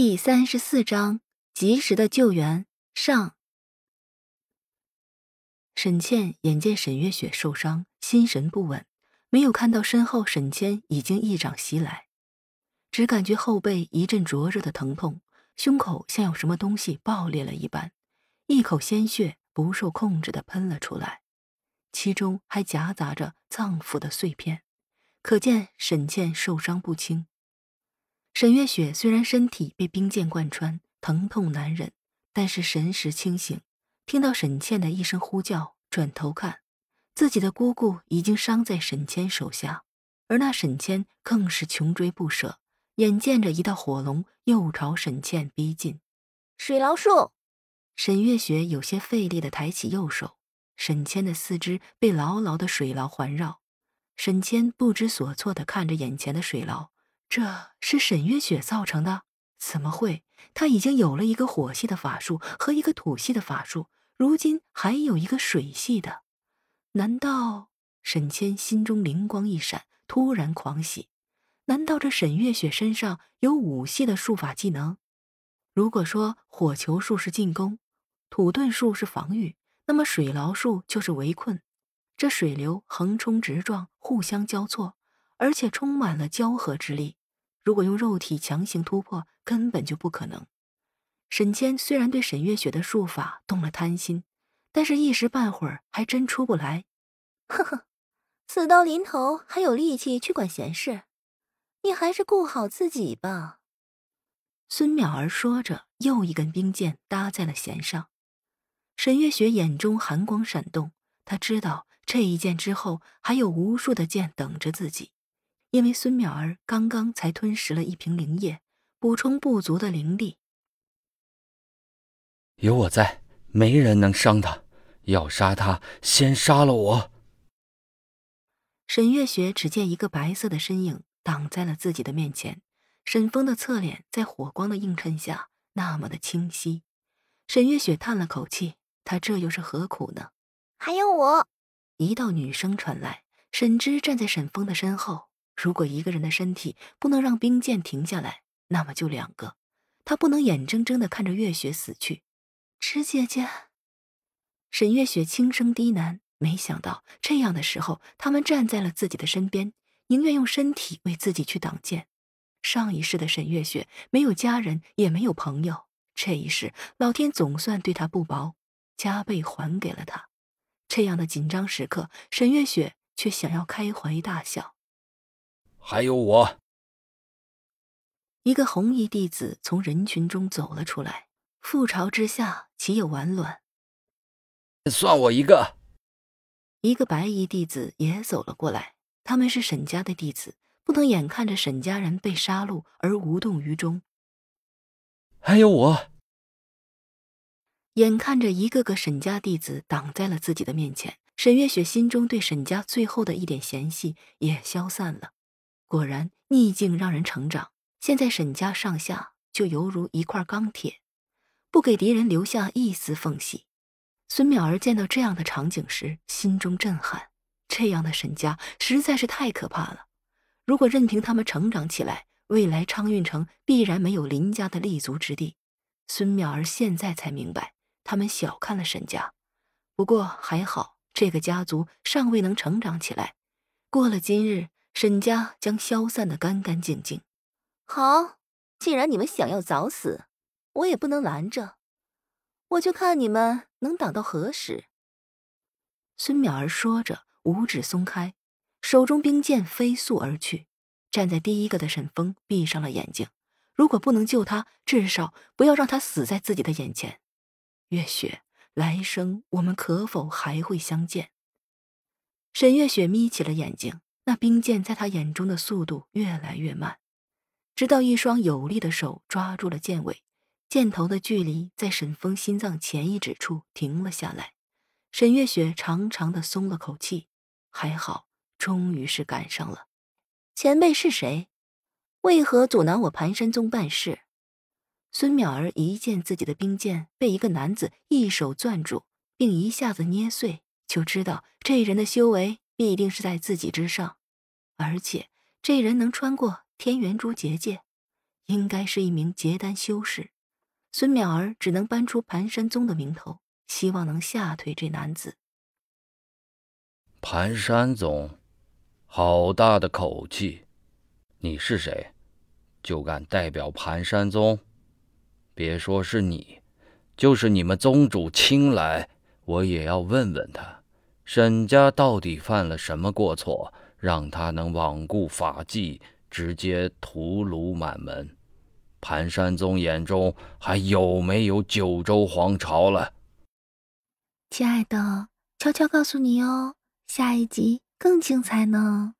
第三十四章及时的救援上。沈倩眼见沈月雪受伤，心神不稳，没有看到身后沈谦已经一掌袭来，只感觉后背一阵灼热的疼痛，胸口像有什么东西爆裂了一般，一口鲜血不受控制的喷了出来，其中还夹杂着脏腑的碎片，可见沈倩受伤不轻。沈月雪虽然身体被冰剑贯穿，疼痛难忍，但是神识清醒，听到沈倩的一声呼叫，转头看，自己的姑姑已经伤在沈谦手下，而那沈谦更是穷追不舍，眼见着一道火龙又朝沈倩逼近。水牢术，沈月雪有些费力的抬起右手，沈谦的四肢被牢牢的水牢环绕，沈谦不知所措的看着眼前的水牢。这是沈月雪造成的？怎么会？他已经有了一个火系的法术和一个土系的法术，如今还有一个水系的。难道沈谦心中灵光一闪，突然狂喜？难道这沈月雪身上有五系的术法技能？如果说火球术是进攻，土遁术是防御，那么水牢术就是围困。这水流横冲直撞，互相交错，而且充满了交合之力。如果用肉体强行突破，根本就不可能。沈谦虽然对沈月雪的术法动了贪心，但是一时半会儿还真出不来。呵呵，死到临头还有力气去管闲事，你还是顾好自己吧。孙淼儿说着，又一根冰剑搭在了弦上。沈月雪眼中寒光闪动，她知道这一剑之后还有无数的剑等着自己。因为孙淼儿刚刚才吞食了一瓶灵液，补充不足的灵力。有我在，没人能伤他。要杀他，先杀了我。沈月雪只见一个白色的身影挡在了自己的面前，沈风的侧脸在火光的映衬下那么的清晰。沈月雪叹了口气，她这又是何苦呢？还有我。一道女声传来，沈之站在沈风的身后。如果一个人的身体不能让冰剑停下来，那么就两个。他不能眼睁睁的看着月雪死去。池姐姐，沈月雪轻声低喃。没想到这样的时候，他们站在了自己的身边，宁愿用身体为自己去挡剑。上一世的沈月雪没有家人，也没有朋友，这一世老天总算对她不薄，加倍还给了她。这样的紧张时刻，沈月雪却想要开怀大笑。还有我，一个红衣弟子从人群中走了出来。覆巢之下，岂有完卵？算我一个。一个白衣弟子也走了过来。他们是沈家的弟子，不能眼看着沈家人被杀戮而无动于衷。还有我。眼看着一个个沈家弟子挡在了自己的面前，沈月雪心中对沈家最后的一点嫌隙也消散了。果然，逆境让人成长。现在沈家上下就犹如一块钢铁，不给敌人留下一丝缝隙。孙淼儿见到这样的场景时，心中震撼。这样的沈家实在是太可怕了。如果任凭他们成长起来，未来昌运城必然没有林家的立足之地。孙淼儿现在才明白，他们小看了沈家。不过还好，这个家族尚未能成长起来。过了今日。沈家将消散的干干净净。好，既然你们想要早死，我也不能拦着。我就看你们能挡到何时。孙淼儿说着，五指松开，手中冰剑飞速而去。站在第一个的沈峰闭上了眼睛。如果不能救他，至少不要让他死在自己的眼前。月雪，来生我们可否还会相见？沈月雪眯起了眼睛。那冰剑在他眼中的速度越来越慢，直到一双有力的手抓住了剑尾，箭头的距离在沈风心脏前一指处停了下来。沈月雪长长的松了口气，还好，终于是赶上了。前辈是谁？为何阻挠我盘山宗办事？孙淼儿一见自己的冰剑被一个男子一手攥住，并一下子捏碎，就知道这人的修为必定是在自己之上。而且这人能穿过天元珠结界，应该是一名结丹修士。孙淼儿只能搬出盘山宗的名头，希望能吓退这男子。盘山宗，好大的口气！你是谁？就敢代表盘山宗？别说是你，就是你们宗主亲来，我也要问问他，沈家到底犯了什么过错，让他能罔顾法纪，直接屠戮满门。盘山宗眼中还有没有九州皇朝了？亲爱的，悄悄告诉你哦，下一集更精彩呢。